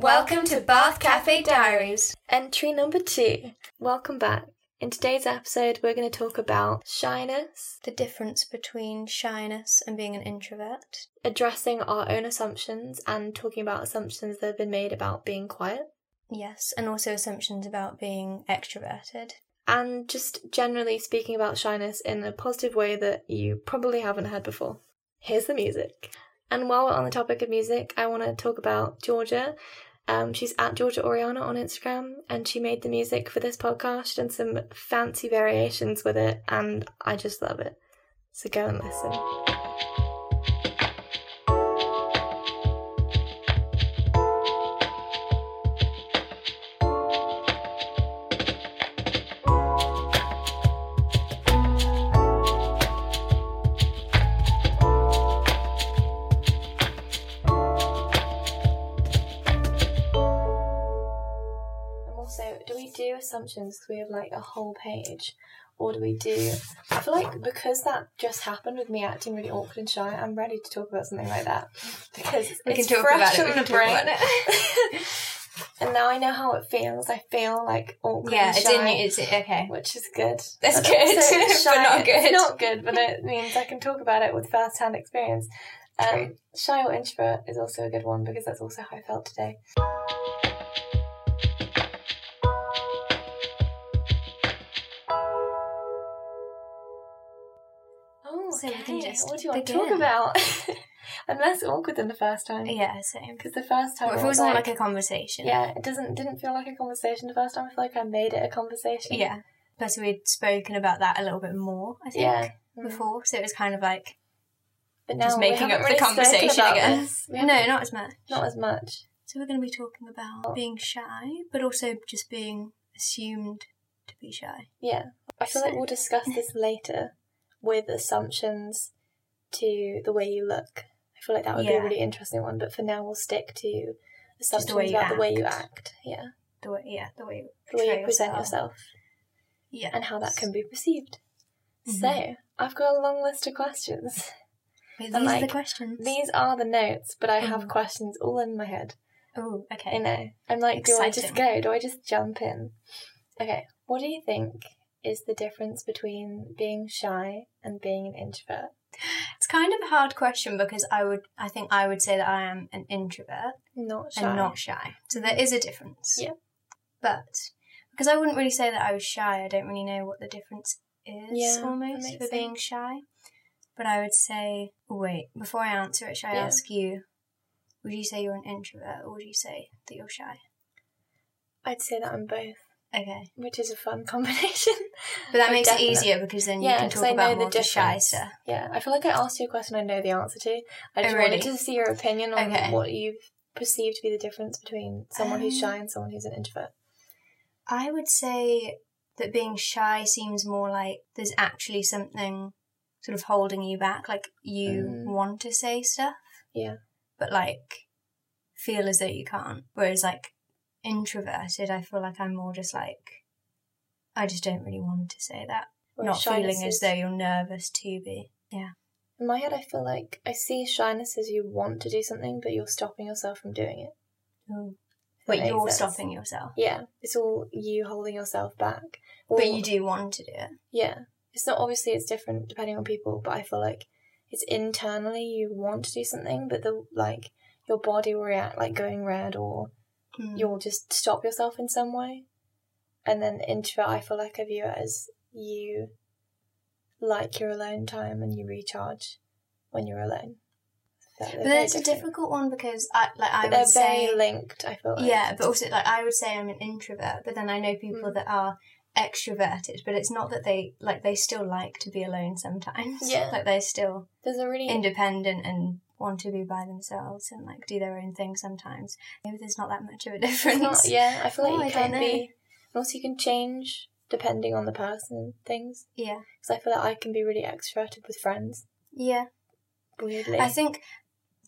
Welcome to Bath Cafe Diaries. Entry number two. Welcome back. In today's episode, we're going to talk about shyness, The difference between shyness and being an introvert. addressing our own assumptions, and talking about assumptions that have been made about being quiet, Yes, and also assumptions about being extroverted. and just generally speaking about shyness in a positive way that you probably haven't heard before. Here's the music. And while we're on the topic of music, I want to talk about Georgia. Um, she's at Georgia Oriana on Instagram, and she made the music for this podcast. and some fancy variations with it, and I just love it. So go and listen. Assumptions because we have like a whole page? Or do we do. I feel like because that just happened with me acting really awkward and shy, I'm ready to talk about something like that. Because We it's fresh about it. on the brain. and now I know how it feels. I feel like awkward yeah, and it's in you. It's okay. which is good. That's good, also but not good. It's not good, but it means I can talk about it with first-hand experience. Um, shy or introvert is also a good one because that's also how I felt today. Oh, So okay. can just what do you want to talk about? I'm less awkward than the first time. Yeah, same. Because the first time Well, it feels like, like a conversation. yeah, it doesn't didn't feel like a conversation the first time. I feel like I made it a conversation. Yeah. Plus, we'd spoken about that a little bit more, I think, yeah. Mm. before. So it was kind of like But just we making up the really spoken conversation again. No, not as much. not as much. So we're going to be talking about oh. being shy, but also just being assumed to be shy. Yeah, I feel like we'll discuss this later with assumptions to the way you look. I feel like that would be a really interesting one. But for now, we'll stick to the assumptions you about the way you act. act. Yeah, The way, yeah, the way you, the way you present yourself Yeah. and how that can be perceived. Mhm. So I've got a long list of questions. Wait, these are the questions. These are the notes, but I have Mhm. questions all in my head. Oh, okay. I know. I'm like, do I just go? Do I just jump in? Okay. What do you think is the difference between being shy and being an introvert? It's kind of a hard question because I would, I think I would say that I am an introvert Not shy. and not shy. So there is a difference. Yeah. But because I wouldn't really say that I was shy, I don't really know what the difference is Yeah, almost for being shy. But I would say, oh, wait, before I answer it, should I Yeah. ask you, would you say you're an introvert or would you say that you're shy? I'd say that I'm both, Okay. which is a fun combination. But that makes definite- it easier because then you Yeah, can talk I about the more the difference. Yeah, I feel like I asked you a question I know the answer to. I just Oh, really? wanted to see your opinion on Okay. what you perceive to be the difference between someone who's Um, shy and someone who's an introvert. I would say that being shy seems more like there's actually something sort of holding you back. Like you Mm. want to say stuff, Yeah. but like feel as though you can't. Whereas like introverted, I feel like I'm more just like I just don't really want to say that. Not feeling as though you're nervous to be. Yeah. In my head, I feel like I see shyness as you want to do something, but you're stopping yourself from doing it. That But you're sense. stopping yourself. Yeah, it's all you holding yourself back. But you do want to do it. Yeah, it's not obviously it's different depending on people, but I feel like it's internally you want to do something, but the like your body will react like going red, or Mm. you'll just stop yourself in some way. And then introvert, I feel like I view it as you like your alone time and you recharge when you're alone. But very that's a difficult one because I like I But they're would say very linked. I feel like Yeah, but also like I would say I'm an introvert, but then I know people Mm. that are extroverted, but it's not that they like they still like to be alone sometimes. Yeah. Like they're still there's a really independent and want to be by themselves and like do their own thing sometimes. Maybe there's not that much of a difference. Not, yeah, I feel like Oh, you I can be, also you can change depending on the person and things. Yeah. Because I feel like I can be really extroverted with friends, Yeah. weirdly. I think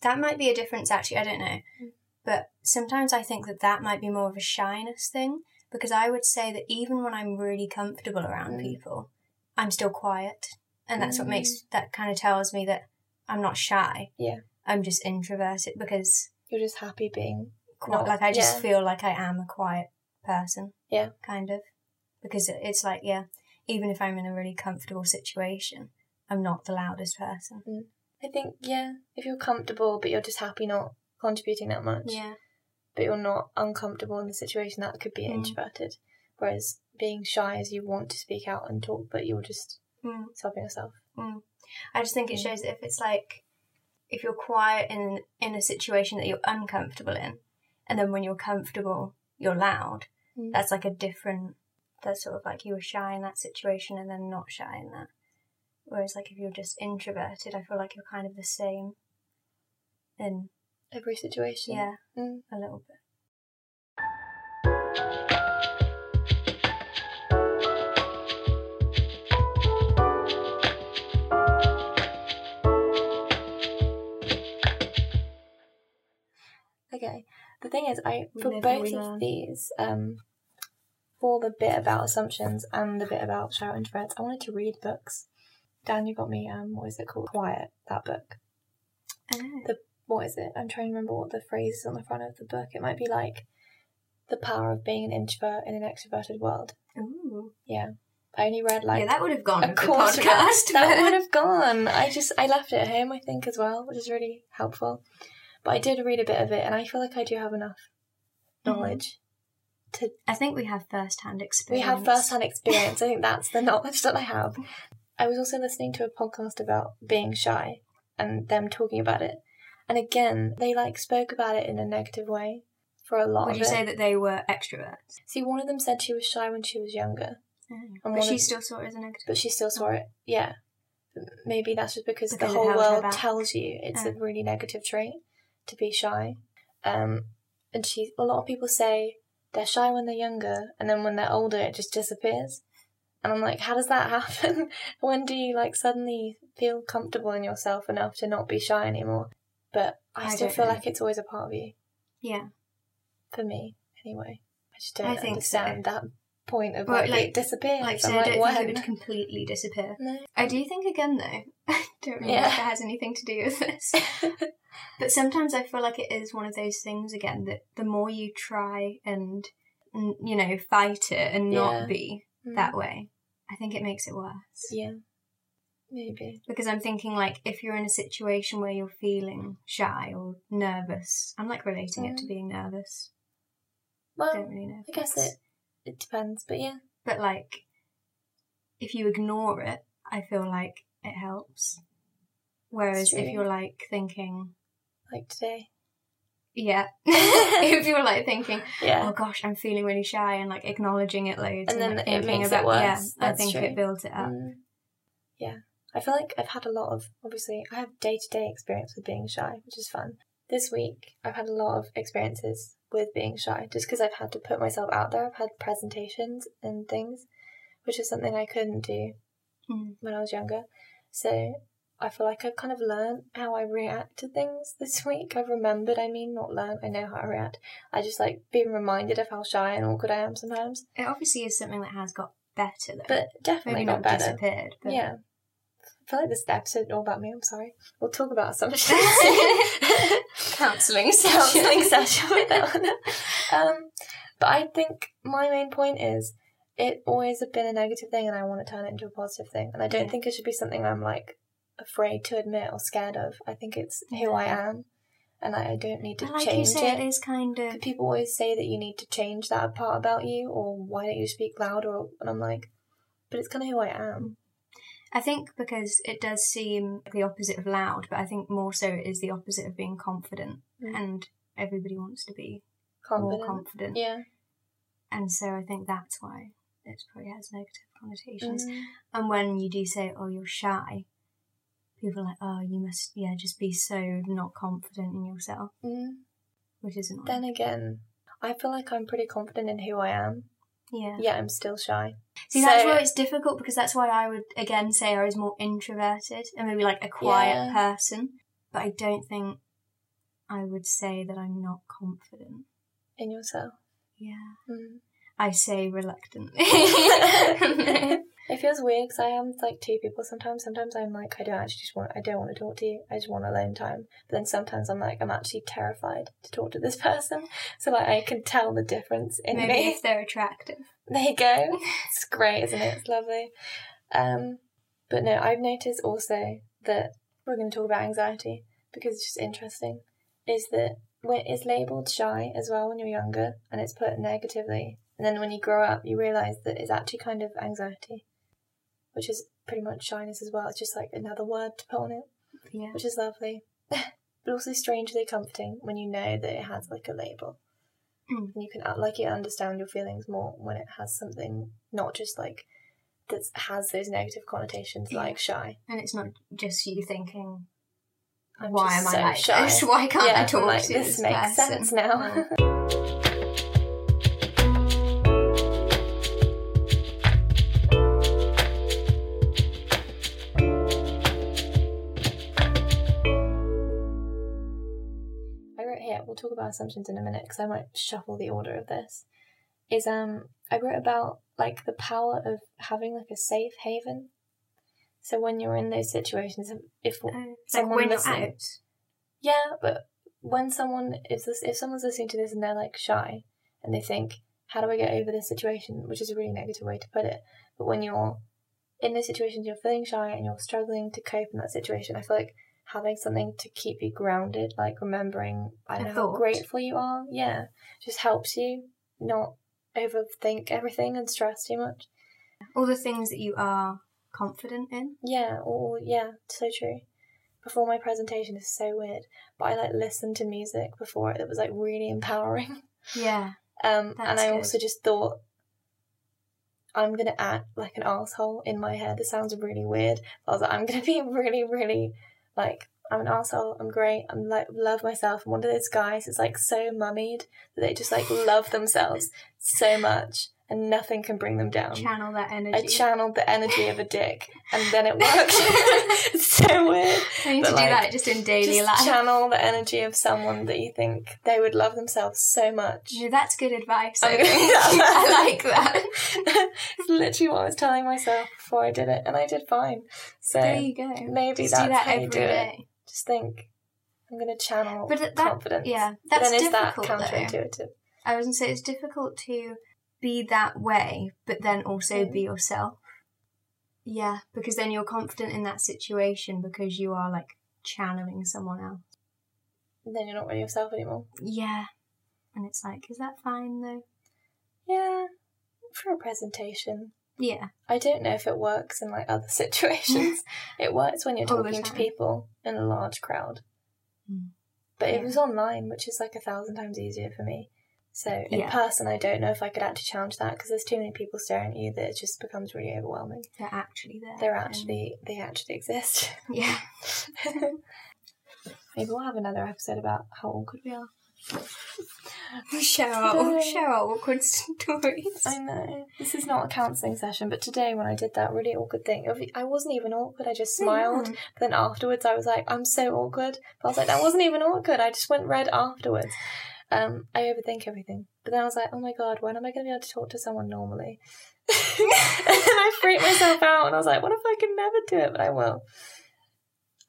that might be a difference actually, I don't know. Mm. But sometimes I think that that might be more of a shyness thing because I would say that even when I'm really comfortable around Mm. people, I'm still quiet. And that's what Mm. makes that kind of tells me that I'm not shy. Yeah. I'm just introverted because You're just happy being Quite, not- like I just yeah. feel like I am a quiet person. Yeah. Kind of. Because it's like, yeah, even if I'm in a really comfortable situation, I'm not the loudest person. I think yeah, if you're comfortable but you're just happy not contributing that much, Yeah. but you're not uncomfortable in the situation, that could be Mm. introverted. Whereas being shy is you want to speak out and talk, but you're just Mm. stopping yourself. I just think it Mm. shows if it's like if you're quiet in in a situation that you're uncomfortable in, and then when you're comfortable, you're loud. Mm. That's like a different. That's sort of like you were shy in that situation and then not shy in that. Whereas like if you're just introverted, I feel like you're kind of the same. In Every situation. yeah, Mm. a little bit. Okay. The thing is, I We for both of these, um, for the bit about assumptions and the bit about shy introverts, I wanted to read books. Dan, you got me. Um, what is it called? Quiet. That book. Oh. What is it? I'm trying to remember what the phrase is on the front of the book. It might be like, "The power of being an introvert in an extroverted world." Ooh. Yeah. I only read like yeah, that would have gone a the quarter podcast. that would have gone. I just I left it at home, I think, as well, which is really helpful. But I did read a bit of it, and I feel like I do have enough Mhm. knowledge. I think we have first-hand experience. We have first-hand experience. I think that's the knowledge that I have. I was also listening to a podcast about being shy and them talking about it, and again, they like spoke about it in a negative way for a lot Would you it. say that they were extroverts? See, one of them said she was shy when she was younger, But she of- still saw it as a negative. but she still saw it. Yeah. Maybe that's just because, Because the whole world tells you it's a Oh. really negative trait to be shy. Um, and she, a lot of people say they're shy when they're younger, and then when they're older, it just disappears. And I'm like, how does that happen? when do you like suddenly feel comfortable in yourself enough to not be shy anymore? But I, I still feel know. like it's always a part of you. Yeah. For me, anyway. I just don't I think so. understand that point of like, like- it disappears. Like, so I like, don't when? think it would completely disappear. No. I do think again though, I don't know Yeah. if it has anything to do with this. but sometimes I feel like it is one of those things again that the more you try and, you know, fight it and Yeah. not be Mm. that way, I think it makes it worse. Yeah. Maybe. Because I'm thinking like if you're in a situation where you're feeling shy or nervous, I'm like relating it to Mm. being nervous. Well, don't really know. I guess it it depends, but yeah. But like, if you ignore it, I feel like it helps. Whereas if you're like thinking, Like today. yeah, if you're like thinking, Yeah. oh gosh, I'm feeling really shy, and like acknowledging it loads, And then like, it makes it about, yeah, worse. I think true. it builds it up. Mm. Yeah. I feel like I've had a lot of obviously I have day to day experience with being shy, which is fun. This week I've had a lot of experiences with being shy, just because I've had to put myself out there. I've had presentations and things, which is something I couldn't do Mm. when I was younger. So I feel like I've kind of learned how I react to things this week. I've remembered, I mean, not learned, I know how I react. I just like being reminded of how shy and awkward I am sometimes. It obviously is something that has got better though. But definitely maybe got not better. disappeared. But Yeah. I feel like this episode all about me, I'm sorry. We'll talk about assumptions. counselling Counselling session with that one. Um, but I think my main point is it always has been a negative thing and I want to turn it into a positive thing. And I don't Yeah. think it should be something I'm like afraid to admit or scared of. I think it's who I am and I, I don't need to like change say, it. it is kind of People always say that you need to change that part about you or why don't you speak louder? And I'm like, but it's kind of who I am. I think because it does seem the opposite of loud, but I think more so it is the opposite of being confident, Mm. and everybody wants to be Confident. more confident, Yeah. and so I think that's why it probably has negative connotations. Mm. And when you do say, "Oh, you're shy," people are like, "Oh, you must, yeah, just be so not confident in yourself," Mm. which is annoying. Then again, I feel like I'm pretty confident in who I am. Yeah. Yeah, I'm still shy. See, that's why it's difficult because that's why I would again say I was more introverted and maybe like a quiet Yeah. person. But I don't think I would say that I'm not confident. in yourself. Yeah. Mm. I say reluctantly. It feels weird because I am like two people sometimes. Sometimes I'm like, I don't actually just want, I don't want to talk to you. I just want alone time. But then sometimes I'm like, I'm actually terrified to talk to this person. So like, I can tell the difference in Maybe me. if they're attractive. There you go. It's great, isn't it? It's lovely. Um, but no, I've noticed also that we're going to talk about anxiety because it's just interesting. Is that when it's labelled shy as well when you're younger and it's put negatively, and then when you grow up, you realise that it's actually kind of anxiety, which is pretty much shyness as well. It's just like another word to put on it, Yeah. which is lovely, but also strangely comforting when you know that it has like a label. Mm. And you can uh, like you understand your feelings more when it has something not just like that has those negative connotations Yeah. like shy. And it's not just you thinking, I'm why am I like shy. this? Why can't yeah, I talk like, to this this makes person? sense now. talk about assumptions in a minute because I might shuffle the order of this. Is um I wrote about like the power of having like a safe haven. So when you're in those situations, if Oh, like Someone when listening. out. yeah, but when someone if this if someone's listening to this and they're like shy and they think, how do I get over this situation? Which is a really negative way to put it. But when you're in those situations, you're feeling shy and you're struggling to cope in that situation. I feel like having something to keep you grounded, like remembering I don't know how grateful you are, yeah, just helps you not overthink everything and stress too much. All the things that you are confident in. Yeah, or yeah, so true. Before my presentation is so weird, but I like listened to music before it that was like really empowering. Yeah. Um, and I good. also just thought I'm gonna act like an asshole in my head. This sounds really weird. But I was like, I'm gonna be really, really like I'm an asshole. I'm great. I'm like love myself. I'm one of those guys that's like so mummied that they just like love themselves so much, and nothing can bring them down. Channel that energy. I channeled the energy of a dick, and then it worked. so weird. I need but, to do that just in daily Just life. channel the energy of someone that you think they would love themselves so much. Yeah, that's good advice. I. I like that. it's literally what I was telling myself before I did it, and I did fine. So There you go. maybe Just that's do that how every you do day. it. Just think, I'm going to channel But that- confidence. Yeah, But that's then is that difficult. though. counterintuitive? I was gonna say it's difficult to be that way, but then also be yourself. Yeah, because then you're confident in that situation because you are like channeling someone else. And then you're not really yourself anymore. Yeah, and it's like, is that fine though? Yeah, for a presentation. Yeah, I don't know if it works in like other situations. it works when you're All talking to people in a large crowd. Mm. But it was online, which is like a thousand times easier for me. So in Yeah. person, I don't know if I could actually challenge that because there's too many people staring at you that it just becomes really overwhelming. they're actually there. They're actually they actually exist. yeah. Maybe we'll have another episode about how awkward we are. Share our share our awkward stories. I know this is not a counselling session, but today when I did that really awkward thing, I wasn't even awkward. I just smiled. Yeah. But then afterwards, I was like, I'm so awkward. But I was like, that wasn't even awkward. I just went red afterwards. Um, I overthink everything. But then I was like, oh my god, when am I going to be able to talk to someone normally? and I freaked myself out, and I was like, what if I can never do it? But I will.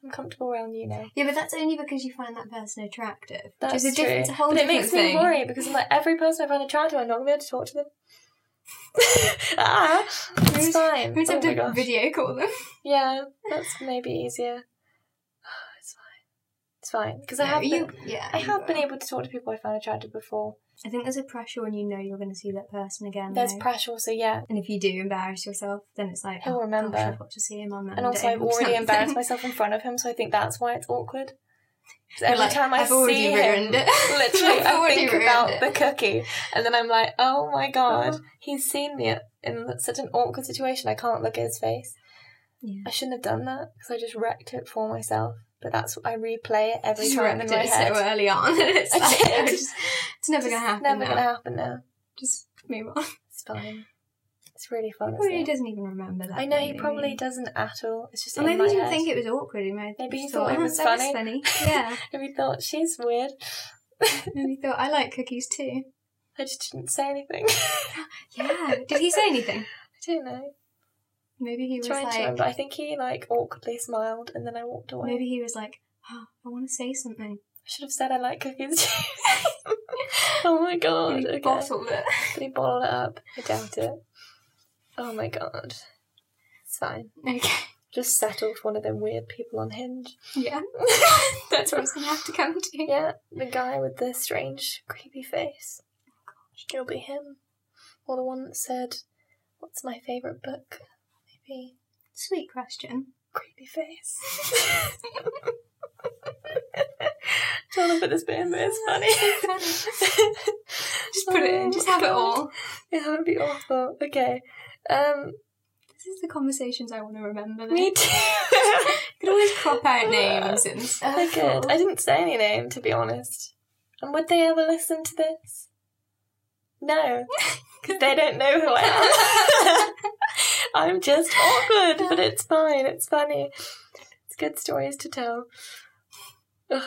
I'm comfortable around you now. Yeah, but that's only because you find that person attractive. That's which is a true. different, it's a whole but it makes thing. me worry because I'm like every person I find attractive, I'm not gonna be able to talk to them. ah, it's fine. We just oh have to gosh. video call them. Yeah, that's maybe easier. It's fine. Because I Yeah, have been, yeah, I have been able to talk to people I found attractive before. I think there's a pressure when you know you're going to see that person again. There's though. pressure, also yeah, and if you do embarrass yourself, then it's like, He'll oh, remember. Gosh, I've got to see him on Monday. and also I've already embarrassed myself in front of him, so I think that's why it's awkward. Every like, time I I've see him, it. literally, I think about it. the cookie, and then I'm like, oh my god, Oh. he's seen me in such an awkward situation. I can't look at his face. Yeah. I shouldn't have done that because I just wrecked it for myself. But that's what I replay it every Just time in my it head. so early on, and it's like, just, it's never going to happen. Never now. gonna happen now. Just move on. It's fine. It's really fun. He probably doesn't even remember that. I know he maybe. probably doesn't at all. It's just Or maybe he didn't head. think it was awkward. He might Maybe he just thought it "Oh, was that funny." Yeah. Maybe he thought she's weird. Maybe he thought I like cookies too. I just didn't say anything. Yeah. Did he say anything? I don't know. Maybe he was Trying to like, remember. I think he like awkwardly smiled and then I walked away. maybe he was like, oh, I want to say something. I should have said I like cookies. oh my god. He Okay. bottled it. But he bottled it up. I doubt it. Oh my god. It's fine. Okay. Just settle for one of them weird people on Hinge. Yeah. That's what it's gonna have to come to. Yeah, the guy with the strange, creepy face. Oh It'll be him. Or the one that said, What's my favourite book? Maybe Sweet question. Creepy Face. Want to put this bit in, but it's funny. Just put it in. Just have it all. Yeah, that would be awful. Okay. Um, This is the conversations I want to remember. Me You too. could always crop out names and stuff. I could. I didn't say any name, to be honest. And would they ever listen to this? No, because they don't know who I am. I'm just awkward, but it's fine. It's funny. It's good stories to tell. Ugh,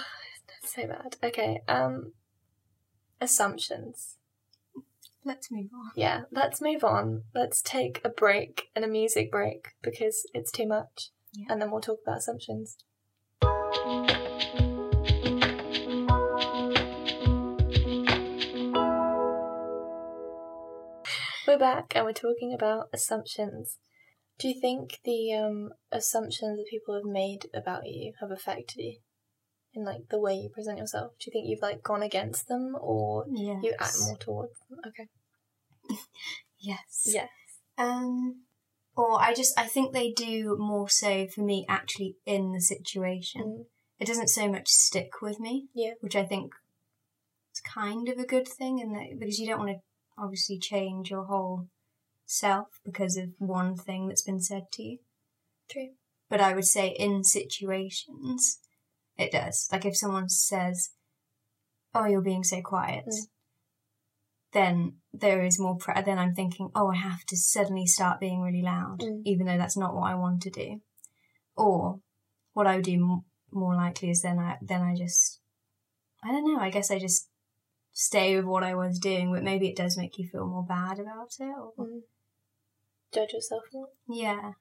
that's so bad. Okay. Um, assumptions. Let's move on. Yeah, let's move on. Let's take a break and a music break because it's too much. Yeah. And then we'll talk about assumptions. We're back and we're talking about assumptions. Do you think the um, assumptions that people have made about you have affected you in like the way you present yourself? Do you think you've like gone against them or Yes. you act more towards them? Okay. Yes. Yeah. Um, or I just I think they do more so for me actually in the situation. Mm. It doesn't so much stick with me. Yeah. Which I think is kind of a good thing, in that because you don't want to obviously change your whole self because of one thing that's been said to you. True. But I would say in situations, it does. Like if someone says, "Oh, you're being so quiet," Mm. then there is more. Then I'm thinking, "Oh, I have to suddenly start being really loud, Mm. even though that's not what I want to do." Or what I would do m- more likely is then I then I just, I don't know. I guess I just stay with what I was doing, but maybe it does make you feel more bad about it. Or, Mm. Judge yourself more. yeah.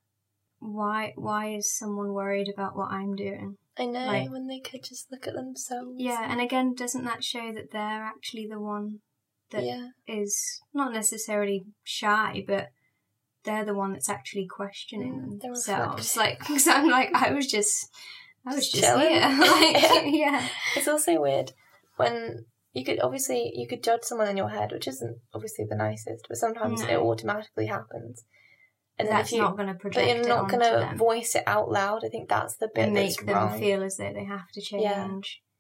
Why why is someone worried about what I'm doing? I know Like- when they could just look at themselves. Yeah, and again, doesn't that show that they're actually the one that is yeah, not necessarily shy, but they're the one that's actually questioning Mm, themselves? Like, because I'm like, I was just, I was Just just here. like, Yeah. yeah. it's also weird when you could obviously you could judge someone in your head, which isn't obviously the nicest, but sometimes No. it automatically happens. And that's you, not going to project. but you're not going to voice it out loud. I think that's the bit and that's make them wrong. feel as though they have to change, Yeah.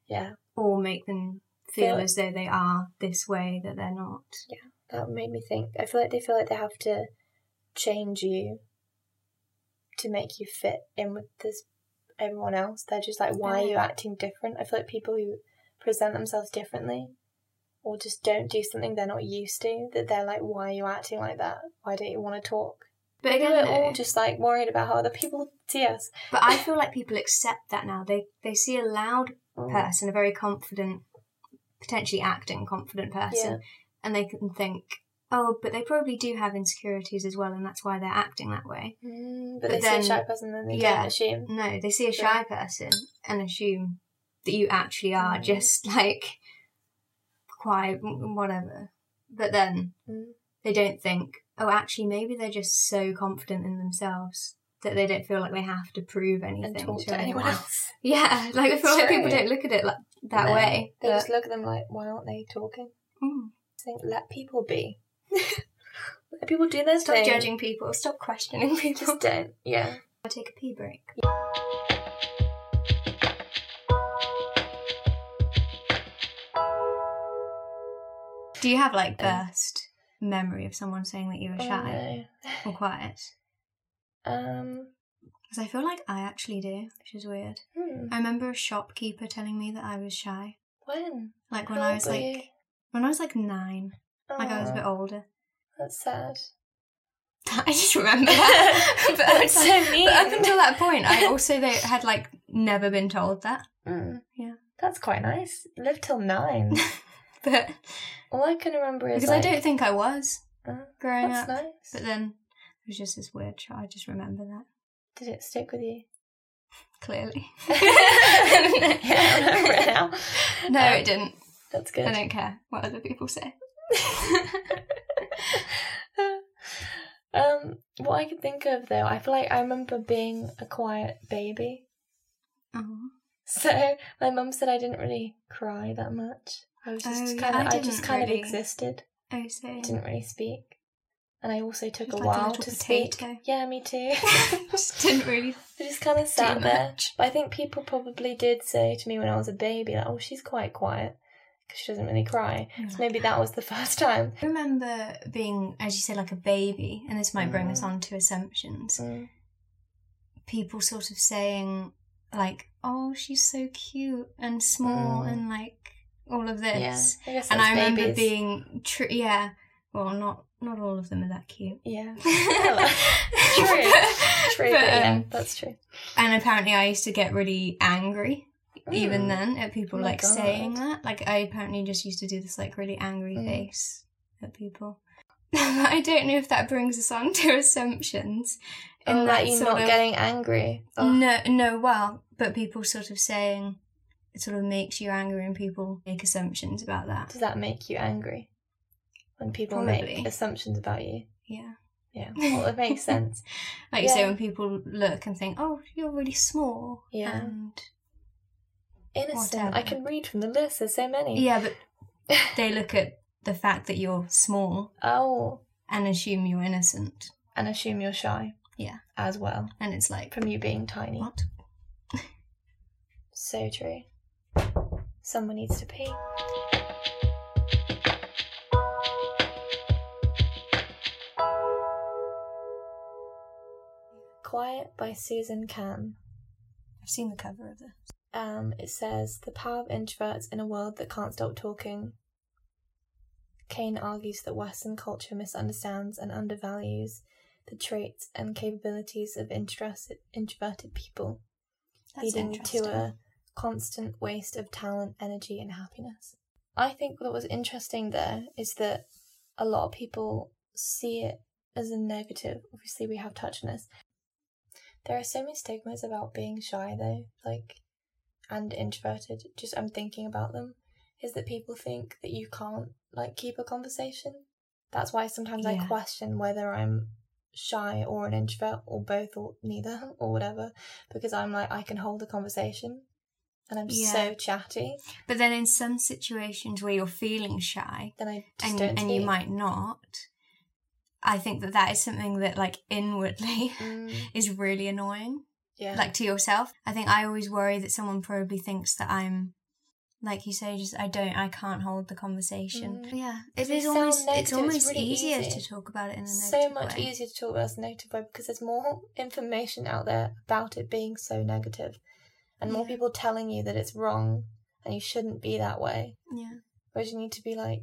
Yeah, or make them feel Feel- as though they are this way that they're not. Yeah, that made me think. I feel like they feel like they have to change you to make you fit in with this everyone else. They're just like, why are you acting different? I feel like people who present themselves differently or just don't do something they're not used to, that they're like, why are you acting like that? Why don't you want to talk? But again, we're all just like worried about how other people see us. but I feel like people accept that now. They they see a loud Mm. person, a very confident, potentially acting confident person, Yeah. and they can think, oh, but they probably do have insecurities as well, and that's why they're acting that way. Mm, but, But they then- see a shy person and they yeah. don't assume. No, they see a Yeah. shy person and assume that you actually are Mm. just like quiet, whatever. But then Mm. they don't think, oh, actually, maybe they're just so confident in themselves that they don't feel like they have to prove anything talk to anyone else. Yeah, like I feel like people don't look at it like that No, way. They but- just look at them like, why aren't they talking? Mm. think let people be. let people do their stuff. Stop thing. judging people. Stop questioning people. Just don't. Yeah. I'll take a pee break. Do you have like burst memory of someone saying that you were shy Oh, or quiet? Um. Because I feel like I actually do, which is weird. hmm, I remember a shopkeeper telling me that I was shy. When? Like when How I was like you? when I was like nine. Like I was a bit older. That's sad. I just remember that. but, That's so mean. but up until that point, I also they had like never been told that. Mm. Yeah. That's quite nice. You lived till nine. But All I can remember is because like, I don't think I was uh, growing up. nice. But then it was just this weird shot. I just remember that Did it stick with you? clearly. yeah, I remember it now. no, Um, it didn't. That's good. I don't care what other people say. um, what I can think of though, I feel like I remember being a quiet baby. Oh. So my mum said I didn't really cry that much. I was Oh, just yeah, kind of, I I, just didn't kind really- of existed. Oh, so Didn't really speak, and I also took a like while little to potato. speak. Yeah, me too. just didn't really I just kind of sat there. much. But I think people probably did say to me when I was a baby, like, "Oh, she's quite quiet because she doesn't really cry." So maybe that was the first time. I remember being, as you said, like a baby, and this might bring us Mm. on to assumptions. Mm. People sort of saying, like, oh, she's so cute and small, Mm. and like all of Yeah, this. I And I remember babies. being, tr- yeah, well, not not all of them are that cute. yeah. true, true. But, but yeah, um, that's true. And apparently, I used to get really angry even Mm. then at people Oh my like saying that. Like I apparently just used to do this like really angry Mm. face at people. I don't know if that brings us on to assumptions. in Oh, that that you sort not of- getting angry. Oh, No, no. Well, but people sort of saying it sort of makes you angry, and people make assumptions about that. Does that make you angry when people Probably. make assumptions about you? Yeah, Yeah, well, it makes sense. like you say, when people look and think, "Oh, you're really small," Yeah. and Innocent. I can read from the list. There's so many. yeah, but they look at the fact that you're small Oh, and assume you're innocent, and assume you're shy. Yeah. As well, and it's like, from you being tiny. what? So true. Someone needs to pee. Quiet by Susan Cain. I've seen the cover of this. Um, it says the power of introverts in a world that can't stop talking. Cain argues that Western culture misunderstands and undervalues the traits and capabilities of introverted, introverted people, That's leading to a constant waste of talent, energy, and happiness. I think what was interesting there is that a lot of people see it as a negative. Obviously, we have touched on this. There are so many stigmas about being shy, though, like, and introverted. Just I'm thinking about them. Is that people think that you can't like keep a conversation? That's why sometimes I question whether I'm shy or an introvert or both or neither or whatever because I'm like I can hold a conversation and I'm Yeah. so chatty But then in some situations where you're feeling shy then I just and, don't and you might not, I think that that is something that like inwardly Mm, is really annoying. yeah Like to yourself. I think I always worry that someone probably thinks that I'm like you say, just I don't I can't hold the conversation. Mm. Yeah. It is almost it's negative, it's almost really easier easy. to talk about it in a so much way. easier to talk about as a negative way because there's more information out there about it being so negative and more Yeah. people telling you that it's wrong and you shouldn't be that way Yeah. whereas you need to be like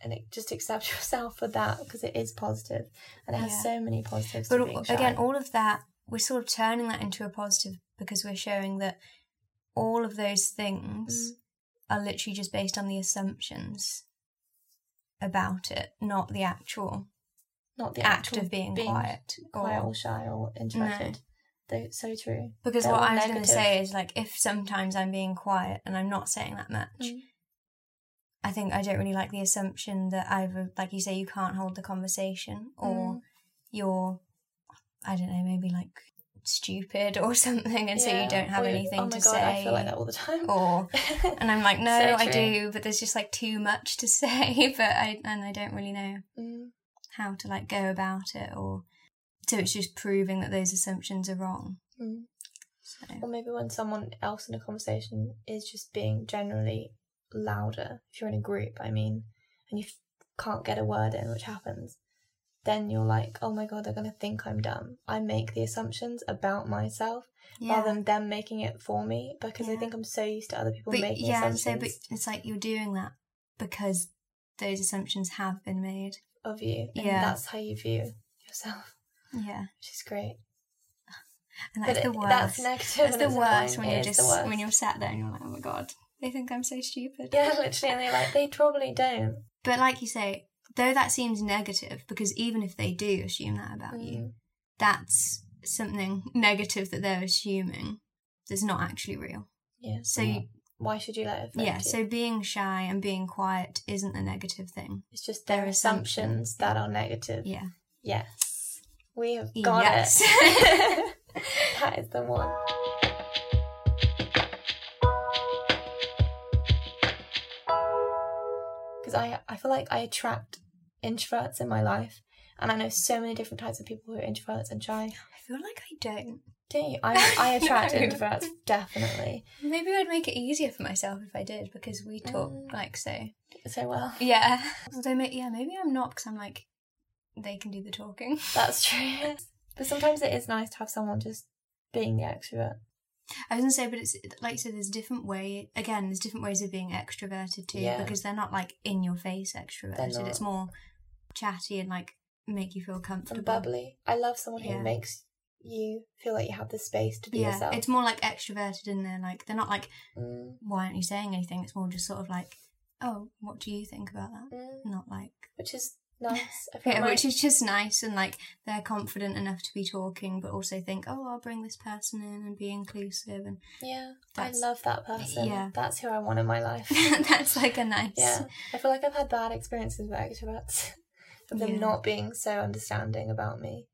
and it, just accept yourself for that because it is positive and it has Yeah. so many positives But being again, all of that, we're sort of turning that into a positive because we're showing that all of those things Mm. are literally just based on the assumptions about it, not the actual not the act of being, quiet. quiet Or, or shy or introverted Though so true because They're what I was going to say is like, if sometimes I'm being quiet and I'm not saying that much, Mm. I think I don't really like the assumption that either, like you say, you can't hold the conversation or Mm. you're, I don't know, maybe like stupid or something, and so you don't have Or anything oh my to God, say. I feel like that all the time or and I'm like, no, So I do, but there's just like too much to say, but I and I don't really know Mm. how to like go about it, or so it's just proving that those assumptions are wrong. Mm. So Or maybe when someone else in a conversation is just being generally louder, if you're in a group, I mean, and you f- can't get a word in, which happens, then you're like, oh my god, they're going to think I'm dumb. I make the assumptions about myself yeah, rather than them making it for me because I think I'm so used to other people but making yeah, so assumptions but it's like you're doing that because those assumptions have been made. of you. And Yeah. that's how you view yourself, Yeah, she's great. and that's but the worst. that's negative. That's the worst when you're just when you're sat there and you're like, oh my god, they think I'm so stupid. Yeah, literally, and they're like, they probably don't. But like you say, though that seems negative, because even if they do assume that about you, Mm. that's something negative that they're assuming that's not actually real. Yeah. So you, why should you let it yeah, you? so being shy and being quiet isn't the negative thing. it's just their their assumptions assumptions. that are negative. Yeah. Yes. We have got Yes. it. that is the one. Because I, I feel like I attract introverts in my life, and I know so many different types of people who are introverts and shy. I feel like I don't. Do you? I, I attract No. introverts definitely Maybe I'd make it easier for myself if I did because we talk Mm. like so. so well. Yeah. Although, yeah, maybe I'm not because I'm like, they can do the talking. That's true. But sometimes it is nice to have someone just being the extrovert. I was gonna say, but it's like you said, there's different way. Again, there's different ways of being extroverted too, Yeah. because they're not like in your face extroverted. It's more chatty and like make you feel comfortable. and bubbly. I love someone Yeah. who makes you feel like you have the space to be Yeah, yourself. it's more like extroverted in there. Like they're not like, Mm, why aren't you saying anything? It's more just sort of like, oh, what do you think about that? mm, Not like which is nice. Yeah, which is just nice and like they're confident enough to be talking, but also think, oh, I'll bring this person in and be inclusive, and yeah, I love that person. yeah. that's who I want in my life. that's like a nice. yeah, I feel like I've had bad experiences with extroverts, them Yeah. not being so understanding about me.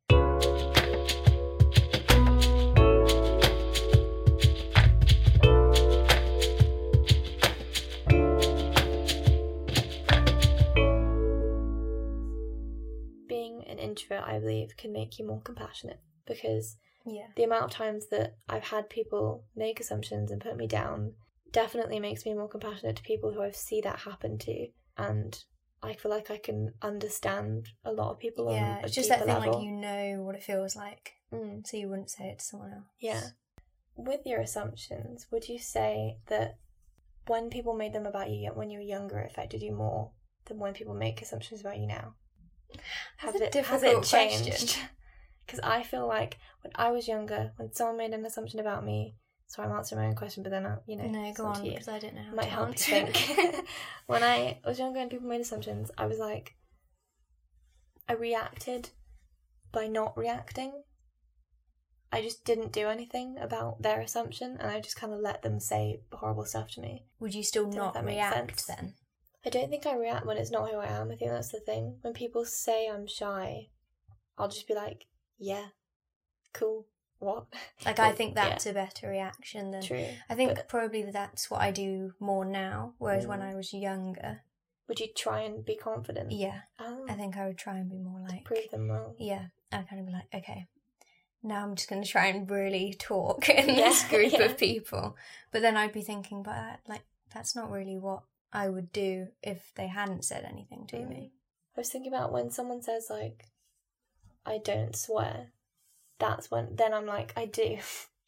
Introvert, I believe, can make you more compassionate because yeah, the amount of times that I've had people make assumptions and put me down definitely makes me more compassionate to people who I see that happen to, and I feel like I can understand a lot of people. yeah. on a It's just that thing level. like you know what it feels like, Mm, so you wouldn't say it to someone else. yeah. With your assumptions, would you say that when people made them about you when you were younger, it affected you more than when people make assumptions about you now? That's Has it has it changed? Because I feel like when I was younger, when someone made an assumption about me, so I'm answering my own question, but then I, you know, No, go on because I don't know how might to help answer. you think. when I was younger and people made assumptions, I was like, I reacted by not reacting. I just didn't do anything about their assumption, and I just kind of let them say horrible stuff to me. Would you still Don't know if not react sense. then? I don't think I react when it's not who I am. I think that's the thing. When people say I'm shy, I'll just be like, yeah, cool. What? Like I think that's a better reaction than. True. I think But probably that's what I do more now, whereas when Mm. I was younger, would you try and be confident? yeah, Oh, I think I would try and be more like, prove them wrong. yeah, I'd kind of be like, okay, now I'm just going to try and really talk in Yeah, this group yeah. of people. But then I'd be thinking, but like, that's not really what I would do if they hadn't said anything to Mm. me. I was thinking about when someone says like, "I don't swear," that's when then I'm like, "I do."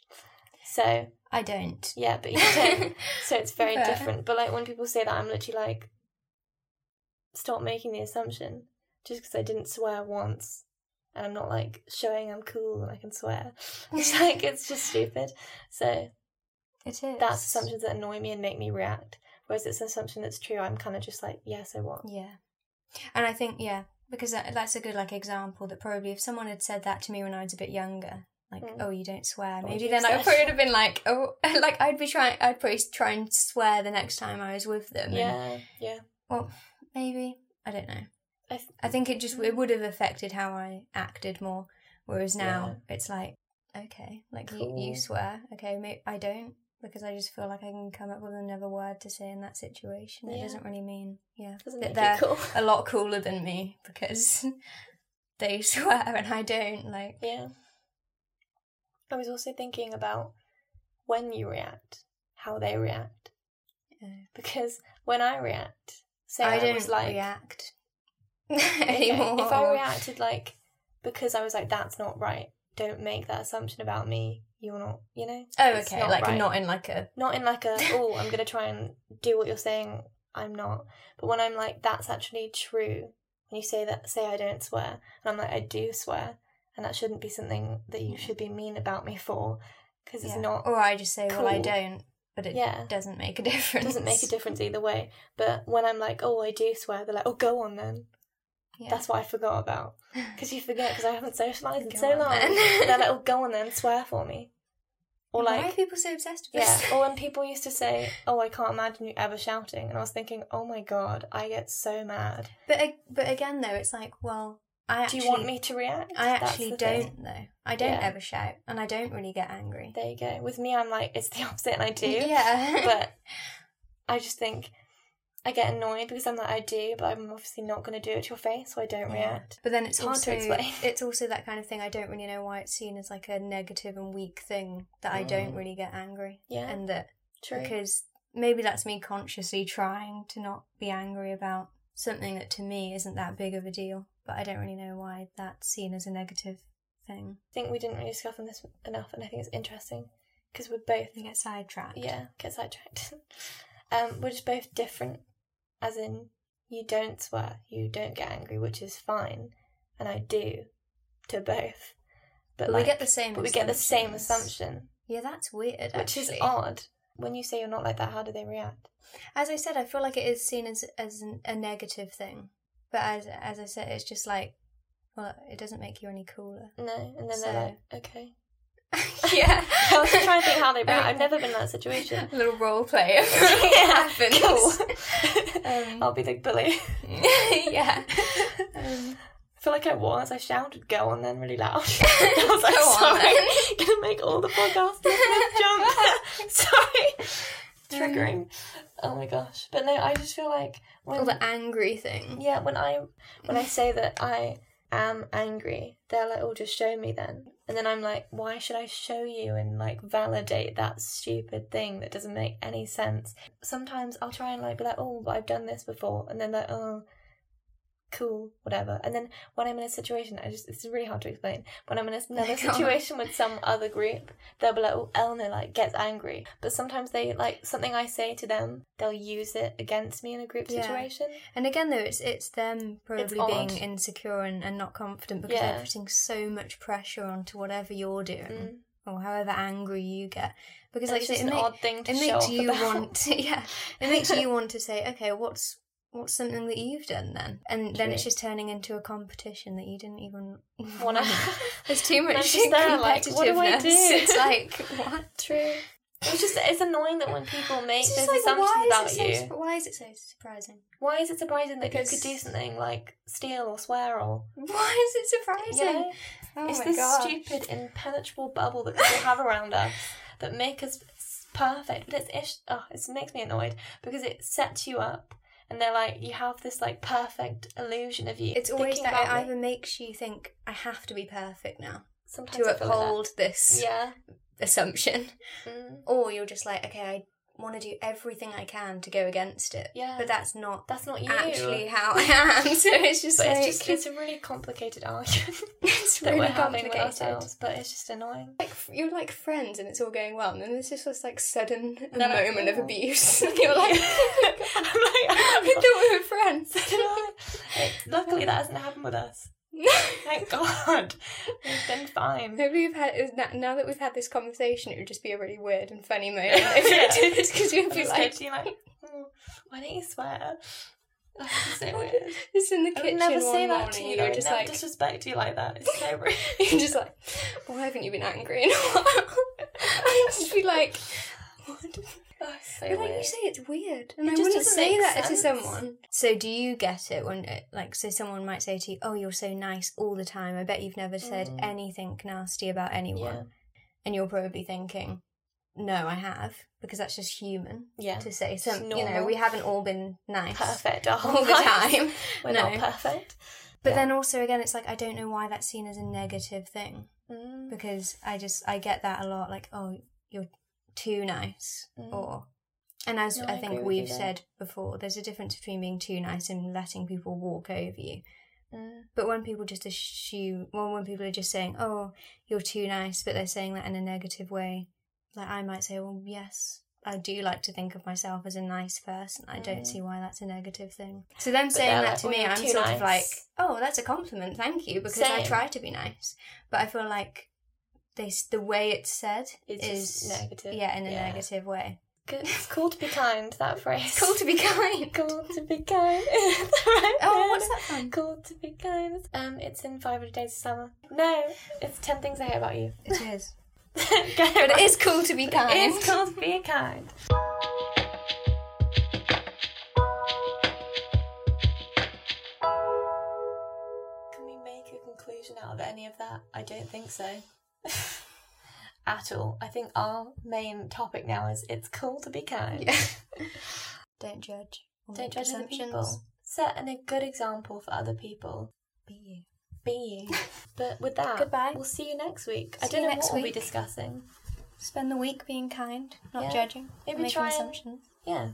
so I don't. yeah, but you don't. so it's very Fair. different. But like when people say that, I'm literally like, "Stop making the assumption." Just because I didn't swear once, and I'm not like showing I'm cool and I can swear. It's like it's just stupid. So It is. that's assumptions that annoy me and make me react. Whereas it's an assumption that's true. I'm kind of just like, yeah, so what? Yeah, and I think yeah, because that, that's a good like example that probably if someone had said that to me when I was a bit younger, like Mm. oh you don't swear, maybe would you then I probably would have been like oh like I'd be trying I'd probably try and swear the next time I was with them. and- Yeah, yeah. well, maybe I don't know. I th- I think it just it would have affected how I acted more. Whereas now it's like okay, like you, Cool. you swear, okay, maybe I don't because I just feel like I can come up with another word to say in that situation. It doesn't really mean yeah Doesn't that they're cool. a lot cooler than me because they swear and I don't. Like Yeah. I was also thinking about when you react, how they react. uh, Because when I react, say I I, don't was like react anymore. If I reacted like because I was like, that's not right. Don't make that assumption about me. You're not, you know. oh, It's okay, not like right. not in like a Not in like a oh, I'm gonna try and do what you're saying. I'm not. But when I'm like, that's actually true. When you say that, say I don't swear, and I'm like, I do swear, and that shouldn't be something that you should be mean about me for, because it's yeah. not. Or I just say, well, I don't, but it Yeah. doesn't make a difference. It doesn't make a difference either way. But when I'm like, oh, I do swear, they're like, oh, go on then. Yeah. That's what I forgot about. Because you forget because I haven't socialised in Go so on long. They're like, oh, go on then, swear for me. Or Why are like, people so obsessed with yeah. this? Or when people used to say, oh, I can't imagine you ever shouting. And I was thinking, oh my god, I get so mad. But but again, though, it's like, well, I Do actually, you want me to react? I actually don't thing. though. I don't Yeah. ever shout, and I don't really get angry. There you go. With me, I'm like, it's the opposite, and I do. Yeah, but I just think I get annoyed because I'm like, I do, but I'm obviously not going to do it to your face, so I don't Yeah. react. But then it's It's hard to explain. it's also that kind of thing. I don't really know why it's seen as like a negative and weak thing that I don't Mm. really get angry, Yeah, and that true. because maybe that's me consciously trying to not be angry about something that to me isn't that big of a deal. But I don't really know why that's seen as a negative thing. I think we didn't really discuss on this enough, and I think it's interesting because we're both, I get sidetracked. yeah, get sidetracked. um, we're just both different, as in you don't swear, you don't get angry, which is fine, and I do, to both. But, but like, we get the same. but we get the same assumption, Yeah, that's weird. which is odd. When you say you're not like that, how do they react? As I said, I feel like it is seen as as an, a negative thing, but as as I said, it's just like, well, it doesn't make you any cooler. No, and then So- they're like, okay. yeah, I was just trying to think how they react. I've never been in that situation. A little role play. of Yeah, cool. Um, I'll be the bully. yeah. Um, I feel like I was. I shouted "go" on!" then really loud. I was like, Go sorry, gonna make all the podcast listeners jump. sorry, triggering. Oh my gosh! But no, I just feel like when or the angry thing. yeah, when I when I say that I am angry, they're like, "Oh, just show me then." And then I'm like, "Why should I show you and like validate that stupid thing that doesn't make any sense?" Sometimes I'll try and like be like, "Oh, but I've done this before," and then like, "Oh." Cool, whatever. And then when I'm in a situation, I just it's really hard to explain. When I'm in another situation with some other group, they'll be like, "Oh, Eleanor like gets angry," but sometimes they like something I say to them, they'll use it against me in a group Yeah. situation. And again, though, it's it's them probably being insecure and, and not confident because Yeah. they're putting so much pressure onto whatever you're doing Mm. or however angry you get. Because like it's I just say, an it, ma- odd thing to it makes you about. want to, yeah it makes you want to say okay what's what's something that you've done then and then it's just turning into a competition that you didn't even want. there's too much just there, like, competitiveness what do I do? it's like what True. It's just it's annoying that when people make those like, assumptions about so, you. why is it so surprising Why is it surprising that Because- you could do something like steal or swear or why is it surprising know? oh it's this God. stupid impenetrable bubble that people have around us that make us perfect. But it's ish, oh, it makes me annoyed because it sets you up, and they're like you have this like perfect illusion of you. it's always that it either makes you think I have to be perfect now Sometimes to feel like uphold this Yeah. assumption Mm. or you're just like okay I want to do everything I can to go against it Yeah. but that's not That's not you. actually how I am. So it's just But like it's just it's a really complicated argument that really we're having with complicated. ourselves, but it's just annoying. Like you're like friends and it's all going well, and then there's just this like sudden they're like, moment of abuse. and you're like, I'm like, I thought we were friends. Hey, Luckily, that hasn't happened with us. Thank God. We've been fine. Maybe we've had now- now that we've had this conversation, it would just be a really weird and funny moment if we did because we'd I'm be just like, going like, "Oh, why don't you swear? It's so weird. just in the kitchen. I would never say that to you. you're I just like, disrespect you like that. It's so rude. you're just like, why haven't you been angry in a while? I'd just be like, what? Oh, so But like you say, it's weird, and It I wouldn't say that to someone. So, do you get it when, it, like, so someone might say to you, "Oh, you're so nice all the time." I bet you've never said Mm. anything nasty about anyone, Yeah. and you're probably thinking, "No, I have," because that's just human Yeah. to say. It's you know, we haven't all been nice Perfect all the time. We're No. not perfect. But Yeah. then also, again, it's like I don't know why that's seen as a negative thing Mm. because I just I get that a lot. Like, oh, you're too nice, Mm. or and as No, I, I think we've there. said before, there's a difference between being too nice and letting people walk over you. Mm. But when people just assume, well, when people are just saying, "Oh, you're too nice," but they're saying that in a negative way, like I might say, "Well, yes." I do like to think of myself as a nice person. I don't Mm. see why that's a negative thing. So them But saying that like, to "Oh, me, I'm sort of like, oh, that's a compliment, thank you, because I try to be nice. But I feel like they the way it's said It's is negative. yeah, in a Yeah. negative way. Good. It's cool to be kind, that phrase. It's cool to be kind. Cool to be kind. Right Oh, what's that from? Cool to be kind. Um, it's in 500 Days of Summer. No, it's 10 Things I Hate About You. It is. Go But it is cool to be kind. It is cool to be kind. Can we make a conclusion out of any of that? I don't think so. At all. I think our main topic now is it's cool to be kind. Yeah. Don't judge. Don't judge other people. Set an, a good example for other people. Be you. Be you. But with that, Goodbye. we'll see you next week. I don't know next what we'll be discussing. Spend the week being kind, not Yeah. judging, Maybe making try and- assumptions. Yeah.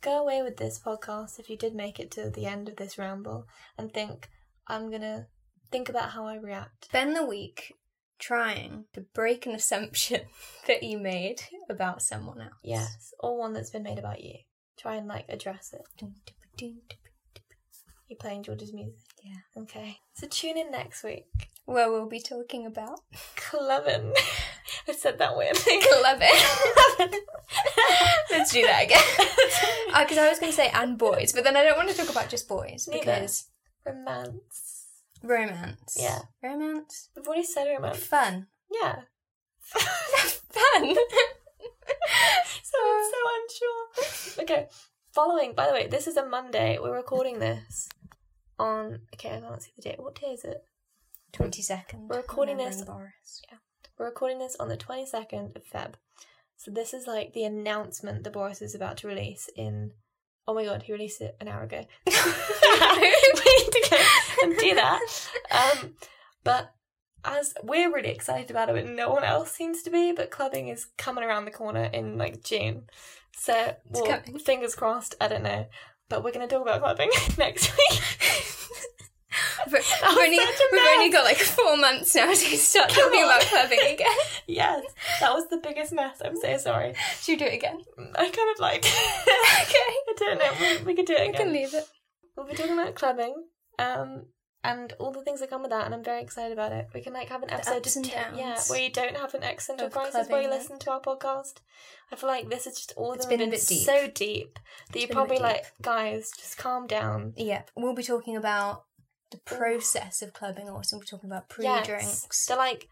Go away with this podcast if you did make it to the end of this ramble and think, I'm gonna think about how I react. Spend the week trying to break an assumption that you made about someone else. Yes. Or one that's been made about you. Try and like address it. You're playing George's music? Yeah. Okay. So tune in next week. Where we'll be talking about Clubbing. I said that weirdly. clubbing. Let's do that again. Uh, because I was going to say and boys, but then I don't want to talk about just boys Neither. because Romance. romance. Yeah. Romance. We've already said romance. Fun. Yeah. Fun. so I'm so unsure. Okay. Following, by the way, this is a Monday. We're recording this on. Okay, I can't see the date. What day is it? 22nd. We're recording this- Boris. We're recording this on the 22nd of Feb. So this is like the announcement that Boris is about to release in. Oh my god, he released it an hour ago. we need to go and do that. Um, but as we're really excited about it, but no one else seems to be. But clubbing is coming around the corner in like June, so well, fingers crossed. I don't know, but we're gonna talk about clubbing next week. We've, only, we've only got like four months now to start Come talking on. about clubbing again. yes, that was the biggest mess. I'm so sorry. Should we do it again? I kind of like. Okay. I don't know. We, we could do it We again. can leave it. We'll be talking about clubbing, um, and all the things that come with that, and I'm very excited about it. We can like have an episode just yeah, where you don't have an existential crisis while you listen to our podcast. I feel like this is just all It's been a bit deep. so deep that you're been probably like, guys, just calm down. Yep. We'll be talking about the process of clubbing also. We'll be talking about pre-drinks, So like,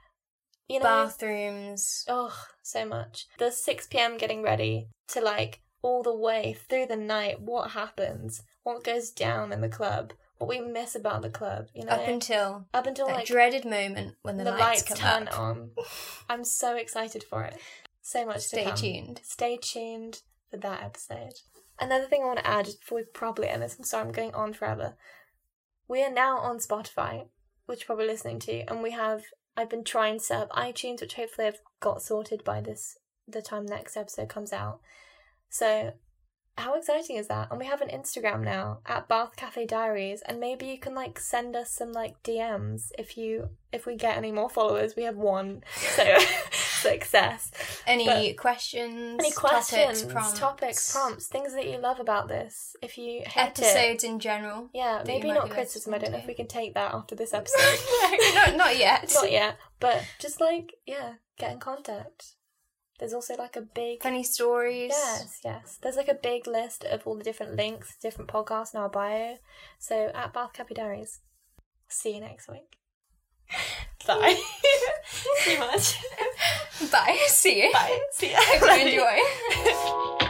you know, bathrooms. oh, so much. The six p.m. getting ready to like all the way through the night. What happens? What goes down in the club? What we miss about the club? You know, Up until up until that like dreaded moment when the, the, lights, lights, come turn up. on. I'm so excited for it. So much Stay to come. tuned. Stay tuned for that episode. Another thing I want to add just before we probably end this, I'm sorry I'm going on forever. We are now on Spotify, which you're probably listening to, and we have I've been trying to set up iTunes, which hopefully I've got sorted by this the time next episode comes out. So how exciting is that? And we have an Instagram now at Bath Cafe Diaries, and maybe you can like send us some like DMs if you if we get any more followers. We have one, so success. Any But- questions? Any questions, Topics, prompts, topics, prompts, things that you love about this? If you hate it, episodes in general. yeah, maybe not criticism. I don't know if we can take that after this episode. no, not, not yet. not yet, but just like yeah, get in contact. There's also like a big Funny stories. Yes, yes. There's like a big list of all the different links, different podcasts in our bio. So at Bath Cappy Diaries. See you next week. Bye. Too much. Bye. See you. Bye. See you enjoy.